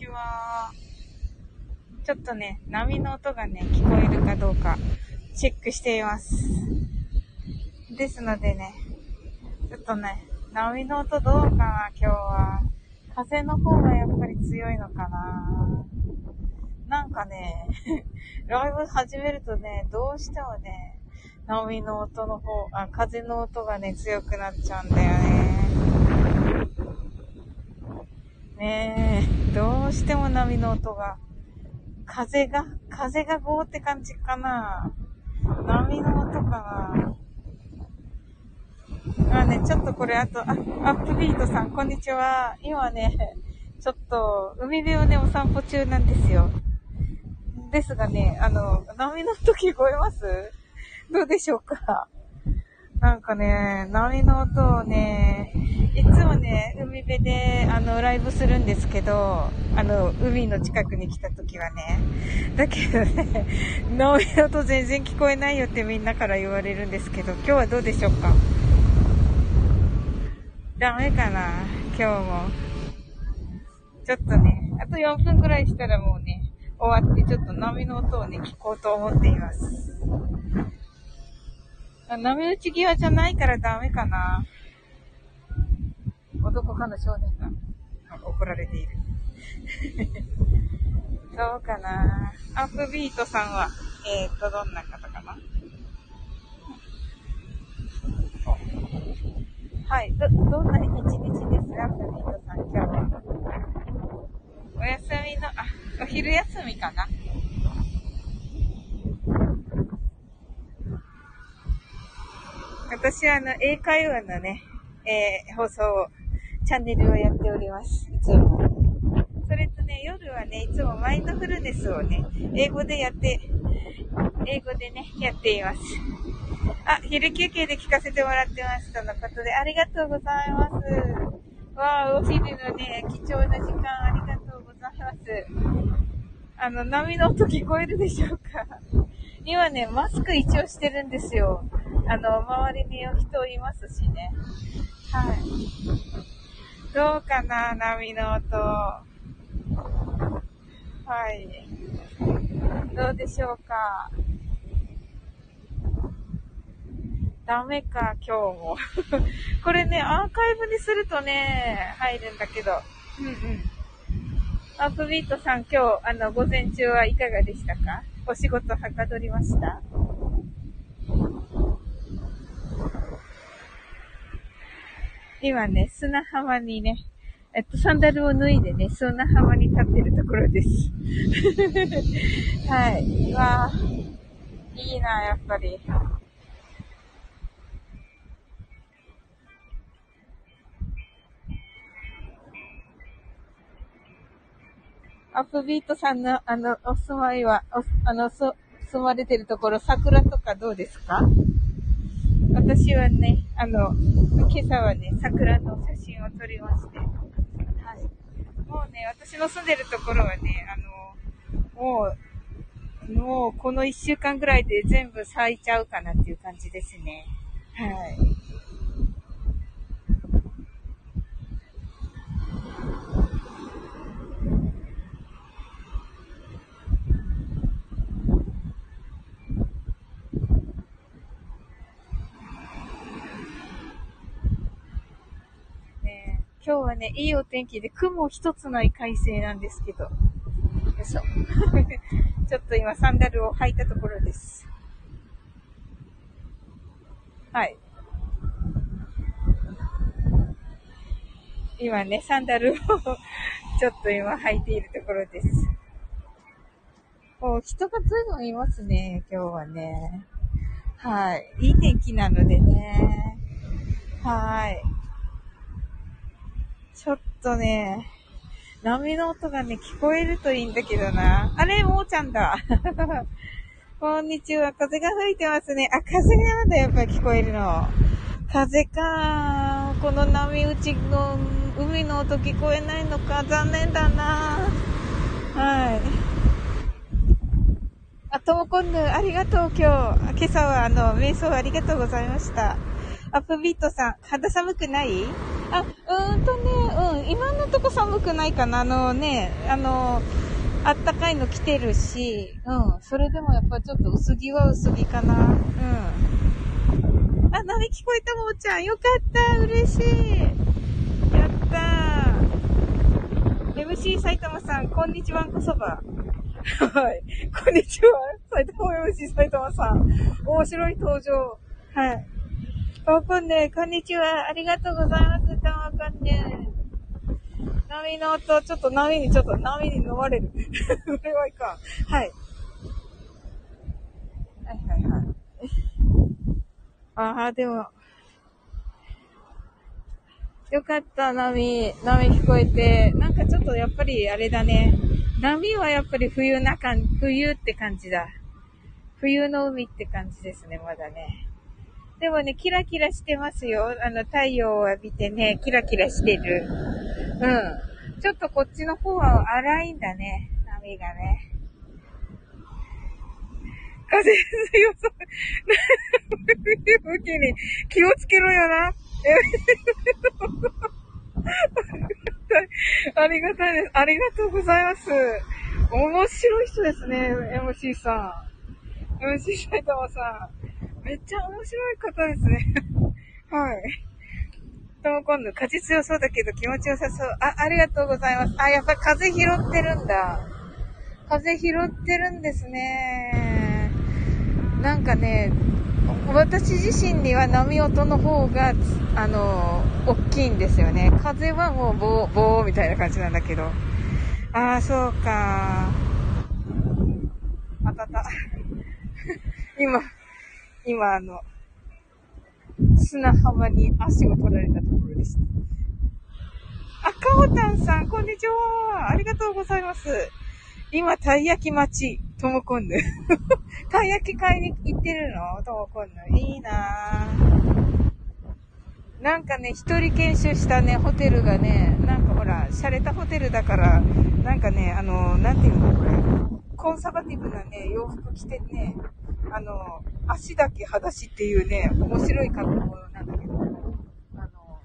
ちは。ちょっとね、波の音がね、聞こえるかどうか、チェックしています。ですのでね、ちょっとね、波の音どうかな、今日は。風の方がやっぱり強いのかな。なんかね、ライブ始めるとね、どうしてもね、波の音の方、あ、風の音がね、強くなっちゃうんだよね。ねえ、どうしても波の音が。風が、風がゴーって感じかな。波の音かな。あね、ちょっとこれ、あと、あ、アップビートさん、こんにちは。今ね、ちょっと、海辺をね、お散歩中なんですよ。ですがね、あの、波の音聞こえます？どうでしょうか？なんかね、波の音をね、いつもね、海辺で、あの、ライブするんですけど、あの、海の近くに来た時はね。だけどね、波の音全然聞こえないよってみんなから言われるんですけど、今日はどうでしょうか？ダメかな？今日も。ちょっとね、あと4分くらいしたらもうね、終わってちょっと波の音をね、聞こうと思っています。波打ち際じゃないからダメかな？男かの少年が怒られている。どうかな。アップビートさんは、えー、っと、どんな方かな？はい。ど、どんな一日ですアップビートさん、今日は。お休みの、あ、お昼休みかな？私はあの、英会話のね、えー、放送を、チャンネルをやっております。いつも。それとね、夜はね、いつもマインドフルネスをね、英語でやって、英語でね、やっています。あ、昼休憩で聞かせてもらってます。とのことで、ありがとうございます。わあ、お昼のね、貴重な時間ありがとうございます。あの、波の音聞こえるでしょうか今ね、マスク一応してるんですよ。あの、周りに人いますしね。はい。どうかな、波の音。はい。どうでしょうか。ダメか、今日も。これね、アーカイブにするとね、入るんだけど。うんうん。アップビートさん、今日、あの、午前中はいかがでしたか？お仕事はかどりました？今ね、砂浜にね、えっと、サンダルを脱いでね、砂浜に立ってるところです。はい。わあ、いいな、やっぱり。アップビートさんの、あの、お住まいは、おあの、そ、住まれてるところ、桜とかどうですか？私はね、あの、今朝はね、桜の写真を撮りまして、はい。もうね、私の住んでるところはね、あの、もう、もうこの1週間ぐらいで全部咲いちゃうかなっていう感じですね。はい。今日はね、いいお天気で雲一つない快晴なんですけど。よいしょ。ちょっと今サンダルを履いたところです。はい。今ね、サンダルを ちょっと今履いているところです。お人がずいぶんいますね、今日はね。はい。いい天気なのでね。はい。ちょっとね、波の音がね、聞こえるといいんだけどな。あれ、もーちゃんだ。こんにちは。風が吹いてますね。あ、風なんだ、やっぱり聞こえるの。風か。この波打ちの海の音聞こえないのか。残念だな。はい。あ、ともこんぬ、ありがとう、今日。今朝は、あの、瞑想ありがとうございました。アップビートさん、肌寒くない？あ、うーんとね、うん、今のとこ寒くないかなあのね、あの、あったかいの着てるし、うん。それでもやっぱちょっと薄着は薄着かな。うん。あ、波聞こえたもーちゃん。よかった。嬉しい。やった。MC 埼玉さん、こんにちはんこそば。はい。こんにちは。埼玉 MC 埼玉さん。面白い登場。はい。ともこんね、こんにちは。ありがとうございます。ともこんね。波の音、ちょっと波に、ちょっと波に飲まれる。それはいかん。はい。はいはいはい。ああ、でも、よかった、波、波聞こえて。なんかちょっとやっぱりあれだね。波はやっぱり冬な感、冬って感じだ。冬の海って感じですね、まだね。でもね、キラキラしてますよ。あの、太陽を浴びてね、キラキラしてる。うん。ちょっとこっちの方は荒いんだね、波がね。風強そう。向きに気をつけろよな。ありがたいです。ありがとうございます。面白い人ですね、MC さん。MC 埼玉さん。めっちゃ面白い方ですね。はい。とも今度、風強そうだけど気持ちよさそう。あ、ありがとうございます。あ、やっぱ風拾ってるんだ。風拾ってるんですね。なんかね、私自身には波音の方が、あの、大きいんですよね。風はもう棒、棒みたいな感じなんだけど。ああ、そうか。あたた。今、今あの、砂浜に足を取られたところでした。あ、かおたんさん、こんにちは。ありがとうございます。今、たい焼き待ち、ともこんぬ。たい焼き買いに行ってるの？ともこんぬ。いいなぁ。なんかね、一人研修したね、ホテルがね、なんかほら、洒落たホテルだから、なんかね、あの、なんていうのこれ。コンサバティブなね、洋服着てね、あの、足だけ裸足っていうね、面白い格好なんだけど、あの、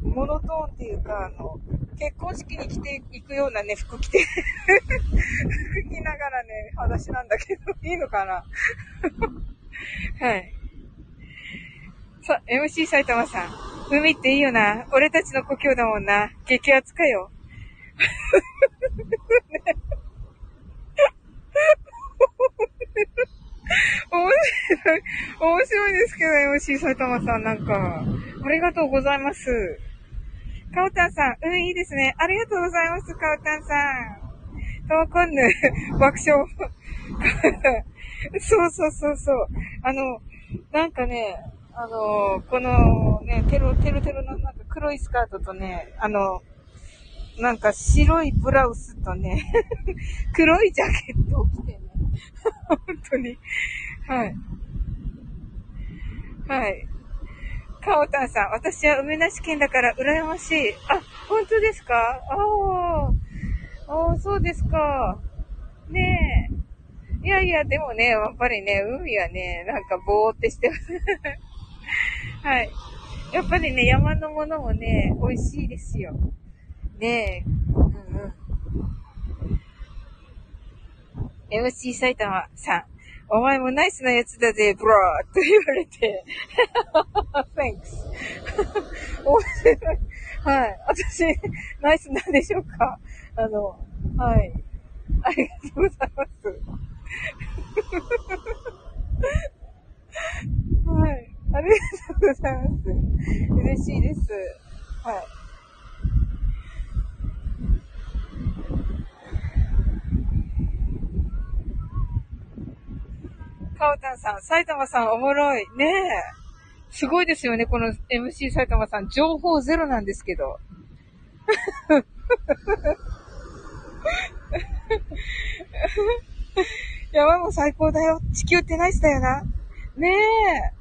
モノトーンっていうか、あの、結婚式に着ていくようなね、服着て服 着ながらね、裸足なんだけど、いいのかな？はい。さ、MC 埼玉さん。海っていいよな。俺たちの故郷だもんな。激アツかよ。面白い、ですけど、MC 埼玉さんなんか。ありがとうございます。かおたんさん、うん、いいですね。ありがとうございます、かおたんさん。ともこんぬ、爆笑。そうそうそうそう。あの、なんかね、あの、このね、テロ、テロテロのなんか黒いスカートとね、あの、なんか白いブラウスとね、黒いジャケットを着てね、本当に、はい。はい。かおたんさん、私は梅なし県だから羨ましい。あ、本当ですか？ああ、あそうですか。ねえ。いやいや、でもね、やっぱりね、海はね、なんかぼーってしてます。はい。やっぱりね、山のものもね、美味しいですよ。ねえ。うんうん。MC 埼玉さん。お前もナイスなやつだぜ、ブローと言われて。Thanks. 面白い。はい。私、ナイスなんでしょうか？あの、はい。ありがとうございます。はい。ありがとうございます。嬉しいです。はい。かおたんさん、埼玉さんおもろい。ねえ。すごいですよね、この MC 埼玉さん。情報ゼロなんですけど。山も最高だよ。地球ってナイスだよな。ねえ、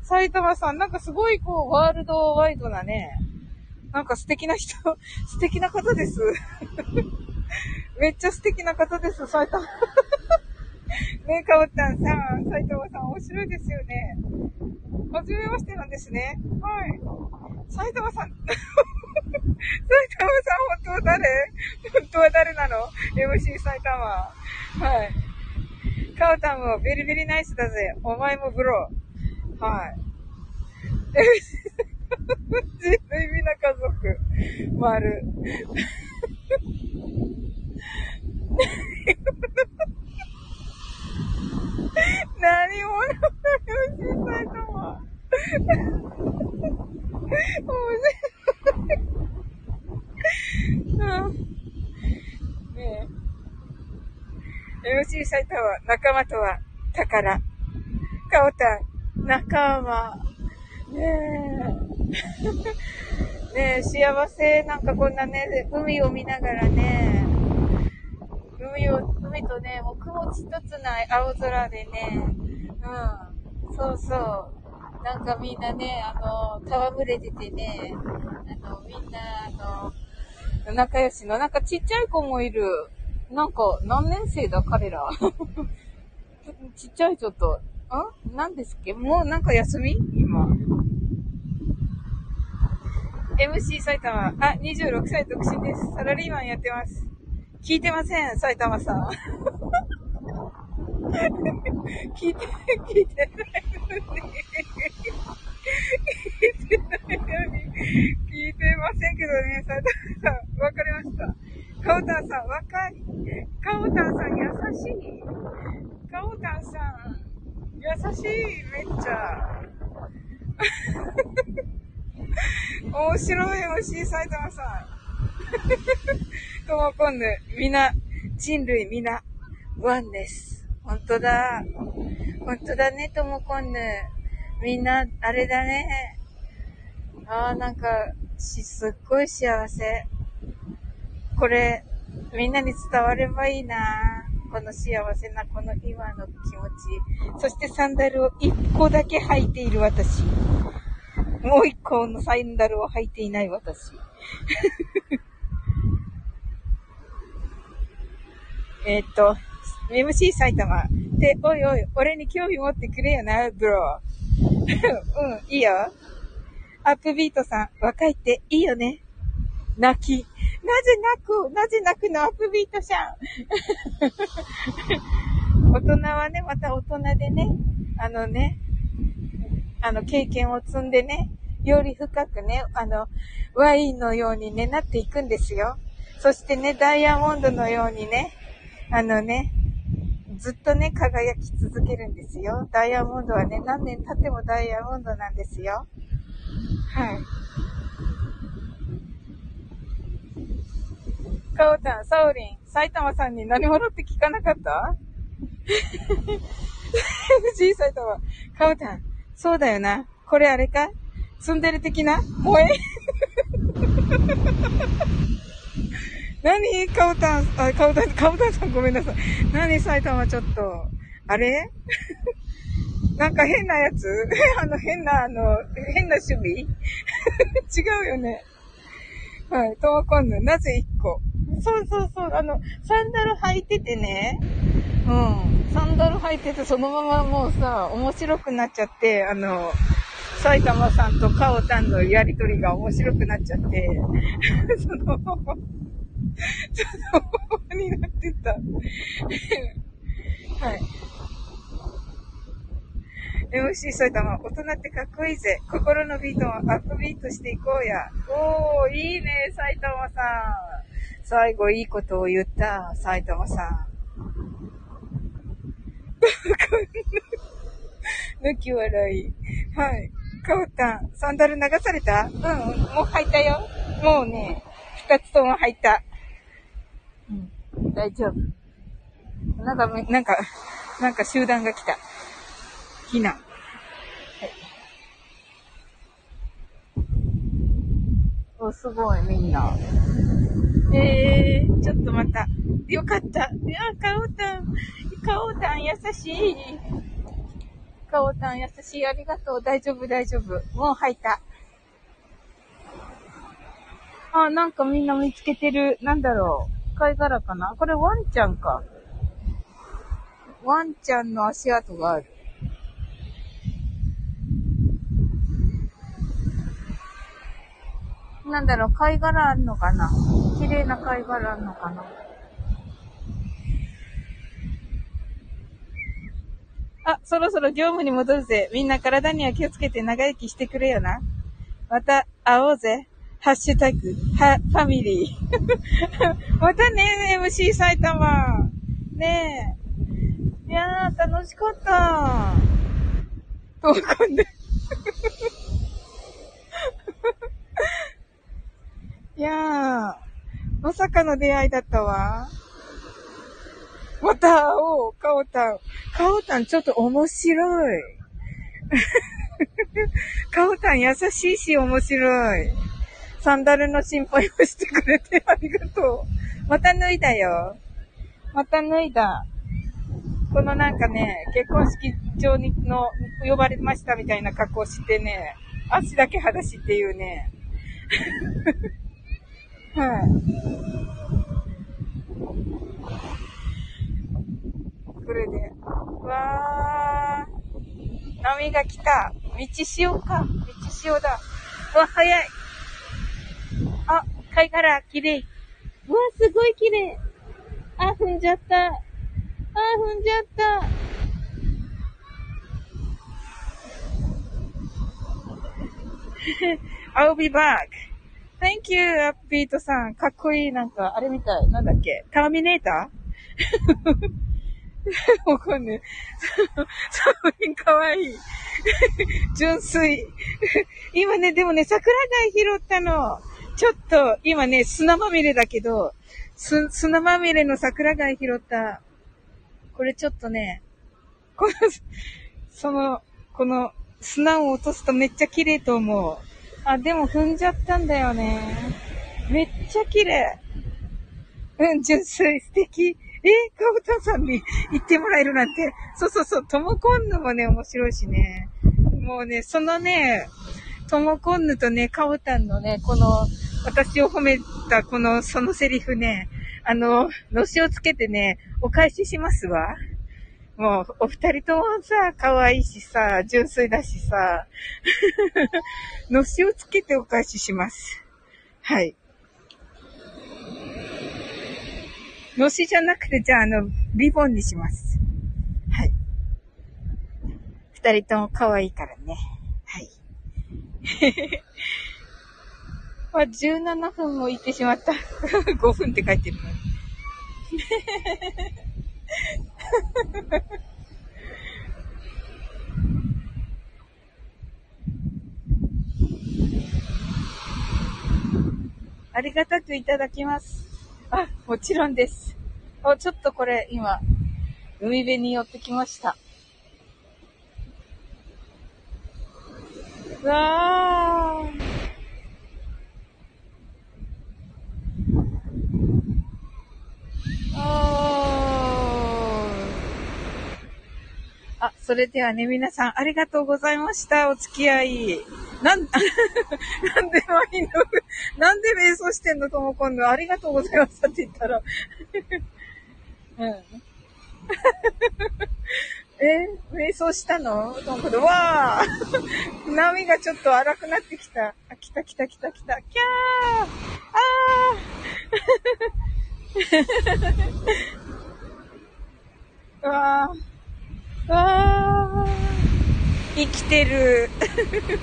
埼玉さん、なんかすごいこう、ワールドワイドなね、なんか素敵な人、素敵な方です。めっちゃ素敵な方です、埼玉。ねえ、かおたんさん、埼玉さん面白いですよね。はじめましてなんですね。はい。埼玉さん、本当は誰？本当は誰なの ?MC 埼玉。はい。カオタンもベリベリナイスだぜ。お前もブロー。はい。人類みな家族。丸。何もないよ、小さいとも。面白い。ねえ。仲間とは宝。かおたん、仲間。ねえ。ねえ、幸せ、なんかこんなね、海を見ながらね、海を、海とね、もう雲一つない青空でね、うん、そうそう。なんかみんなね、あの、戯れててね、あの、みんな、あの、仲良しの、なんかちっちゃい子もいる。なんか、何年生だ、彼ら？ちっちゃいちょっと、ん何ですっけ？もうなんか休み？今。MC 埼玉、あ、26歳独身です。サラリーマンやってます。聞いてません、埼玉さん。聞いて、聞いてないのに。聞いてないのに。聞いてませんけどね、埼玉さん。わかりました。カオタンさん、若い。カオタンさん、優しい。カオタンさん、優しい、めっちゃ。面白い、MC 埼玉さん。ともこんぬ、みな、人類みな、ワンです。ほんとだ。ほんとだね、ともこんぬ。みんな、あれだね。ああ、なんか、し、すっごい。幸せ。これ、みんなに伝わればいいなこの幸せな、この今の気持ち。そしてサンダルを一個だけ履いている私。もう一個のサンダルを履いていない私。えっと、MC 埼玉。で、おいおい、俺に興味持ってくれよな、ブロー。うん、いいよ。アップビートさん、若いっていいよね。泣き。なぜ泣くなぜ泣くのアップビートさん。大人はね、また大人でね、あのね、あの、経験を積んでね、より深くね、あの、ワインのようにね、なっていくんですよ。そしてね、ダイヤモンドのようにね、あのね、ずっとね、輝き続けるんですよ。ダイヤモンドはね、何年経ってもダイヤモンドなんですよ。はい。かおちゃん、サオリン、埼玉さんに何者って聞かなかった？藤井埼玉、かおちゃん、そうだよな。これあれか？ツンデレ的な？萌え？何？かおたん、あ、かおたん、かおたんさんごめんなさい。何？埼玉ちょっと、あれ？なんか変なやつ？あの変な、あの、変な趣味？違うよね。はい、ともこんぬ、なぜ1個？そうそうそう、あの、サンダル履いててね、うん、サンダル履いててそのままもうさ、面白くなっちゃって、あの、埼玉さんとカオタンのやりとりが面白くなっちゃって、そのまま、そのままになってた。はい。MC 埼玉、大人ってかっこいいぜ。心のビートをアップビートしていこうや。おー、いいね、埼玉さん。最後いいことを言った、埼玉さん。抜き笑い。はい。かおたん、サンダル流された？うん、もう履いたよ。もうね、二つとも履いた。うん、大丈夫。なんか、なんか、なんか集団が来た。避難。はい。お、すごい、みんな。えー、ちょっとまた。よかった。いや、かおたん、かおたん優しい。かおたん優しい。ありがとう。大丈夫、大丈夫。もう吐いた。あ、なんかみんな見つけてる。なんだろう。貝殻かなこれワンちゃんか。ワンちゃんの足跡がある。なんだろう、貝殻あんのかな？綺麗な貝殻あんのかな？あ、そろそろ業務に戻るぜ。みんな体には気をつけて長生きしてくれよな。また会おうぜ。ハッシュタグ、は、ファミリー。またね、MC 埼玉。ねえ。いやー、楽しかった。と、わんで。いやー、まさかの出会いだったわ。また会おう、カオタン。カオタンちょっと面白い。カオタン優しいし面白い。サンダルの心配をしてくれてありがとう。また脱いだよ。また脱いだ。このなんかね、結婚式場にの、呼ばれましたみたいな格好してね、足だけ裸足っていうね。はい。これで。わー。波が来た。道潮か。道潮だ。わ、早い。あ、貝殻、綺麗。うわ、すごい綺麗。あ、踏んじゃった。あ、踏んじゃった。I'll be back. Thank you, アッピートさん。かっこいい。なんか、あれみたい。なんだっけ？ターミネーターわかんねえ。サブリンかわいい。純粋。今ね、でもね、桜貝拾ったの。ちょっと、今ね、砂まみれだけど、す、砂まみれの桜貝拾った。これちょっとね、この、その、この砂を落とすとめっちゃ綺麗と思う。あ、でも踏んじゃったんだよね。めっちゃ綺麗。うん、純粋、素敵。えー、かおたさんに言ってもらえるなんて。そうそうそう、ともこんぬもね、面白いしね。もうね、そのね、ともこんぬとね、かおたんのね、この、私を褒めた、この、そのセリフね、あの、のしをつけてね、お返ししますわ。もう、お二人ともさ、可愛いしさ、純粋だしさ、のしをつけてお返しします。はい。のしじゃなくて、じゃあ、あの、リボンにします。はい。二人とも可愛いからね。はい。あ、17分も行ってしまった。5分って書いてるのに。ありがたくいただきます。あ、もちろんです。お、ちょっとこれ、今、海辺に寄ってきました。うわー。あ、あそれではね、皆さんありがとうございました。お付き合い。なん、なんでマインド、なんで瞑想してんのとも今度ありがとうございましたって言ったら うん。え瞑想したの？とも今度、わー波がちょっと荒くなってきた。あ、来た来た来た来た。キャーあーうわー。わー。生きてる。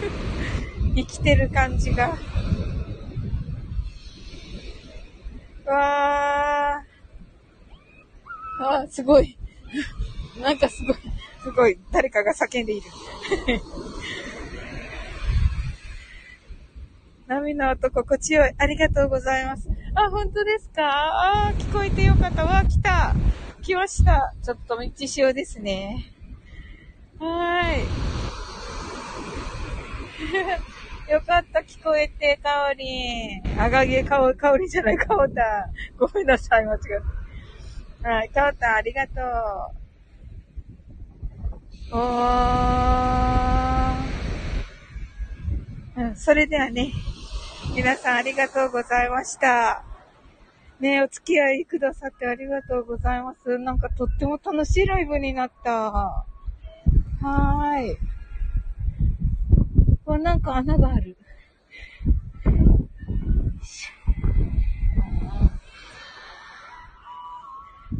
生きてる感じが。わー。あー、すごい。なんかすごい、すごい、誰かが叫んでいる。波の音心地よい。ありがとうございます。あ、本当ですか？ああ、聞こえてよかった。わ、来た。来ました。ちょっと道潮ですね。はーい。よかった、聞こえて、かおりん。あがげかお、かおりじゃない、かおた。ごめんなさい、間違えた。はい、かおた、ありがとう。おー。うん、それではね、皆さんありがとうございました。ねお付き合いくださってありがとうございます。なんかとっても楽しいライブになった。はーい。わ、なんか穴がある。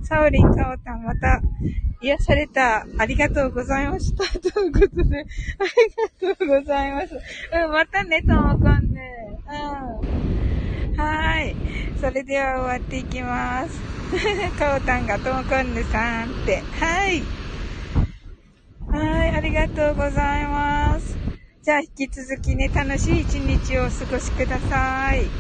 サオリン、サオタン、また、癒された。ありがとうございました。ということで、ありがとうございます。うん、またね、ともこんね。うん。はい。それでは終わっていきます。かおたんがともこんぬさんって。はい。はい、ありがとうございます。じゃあ引き続きね、楽しい一日をお過ごしください。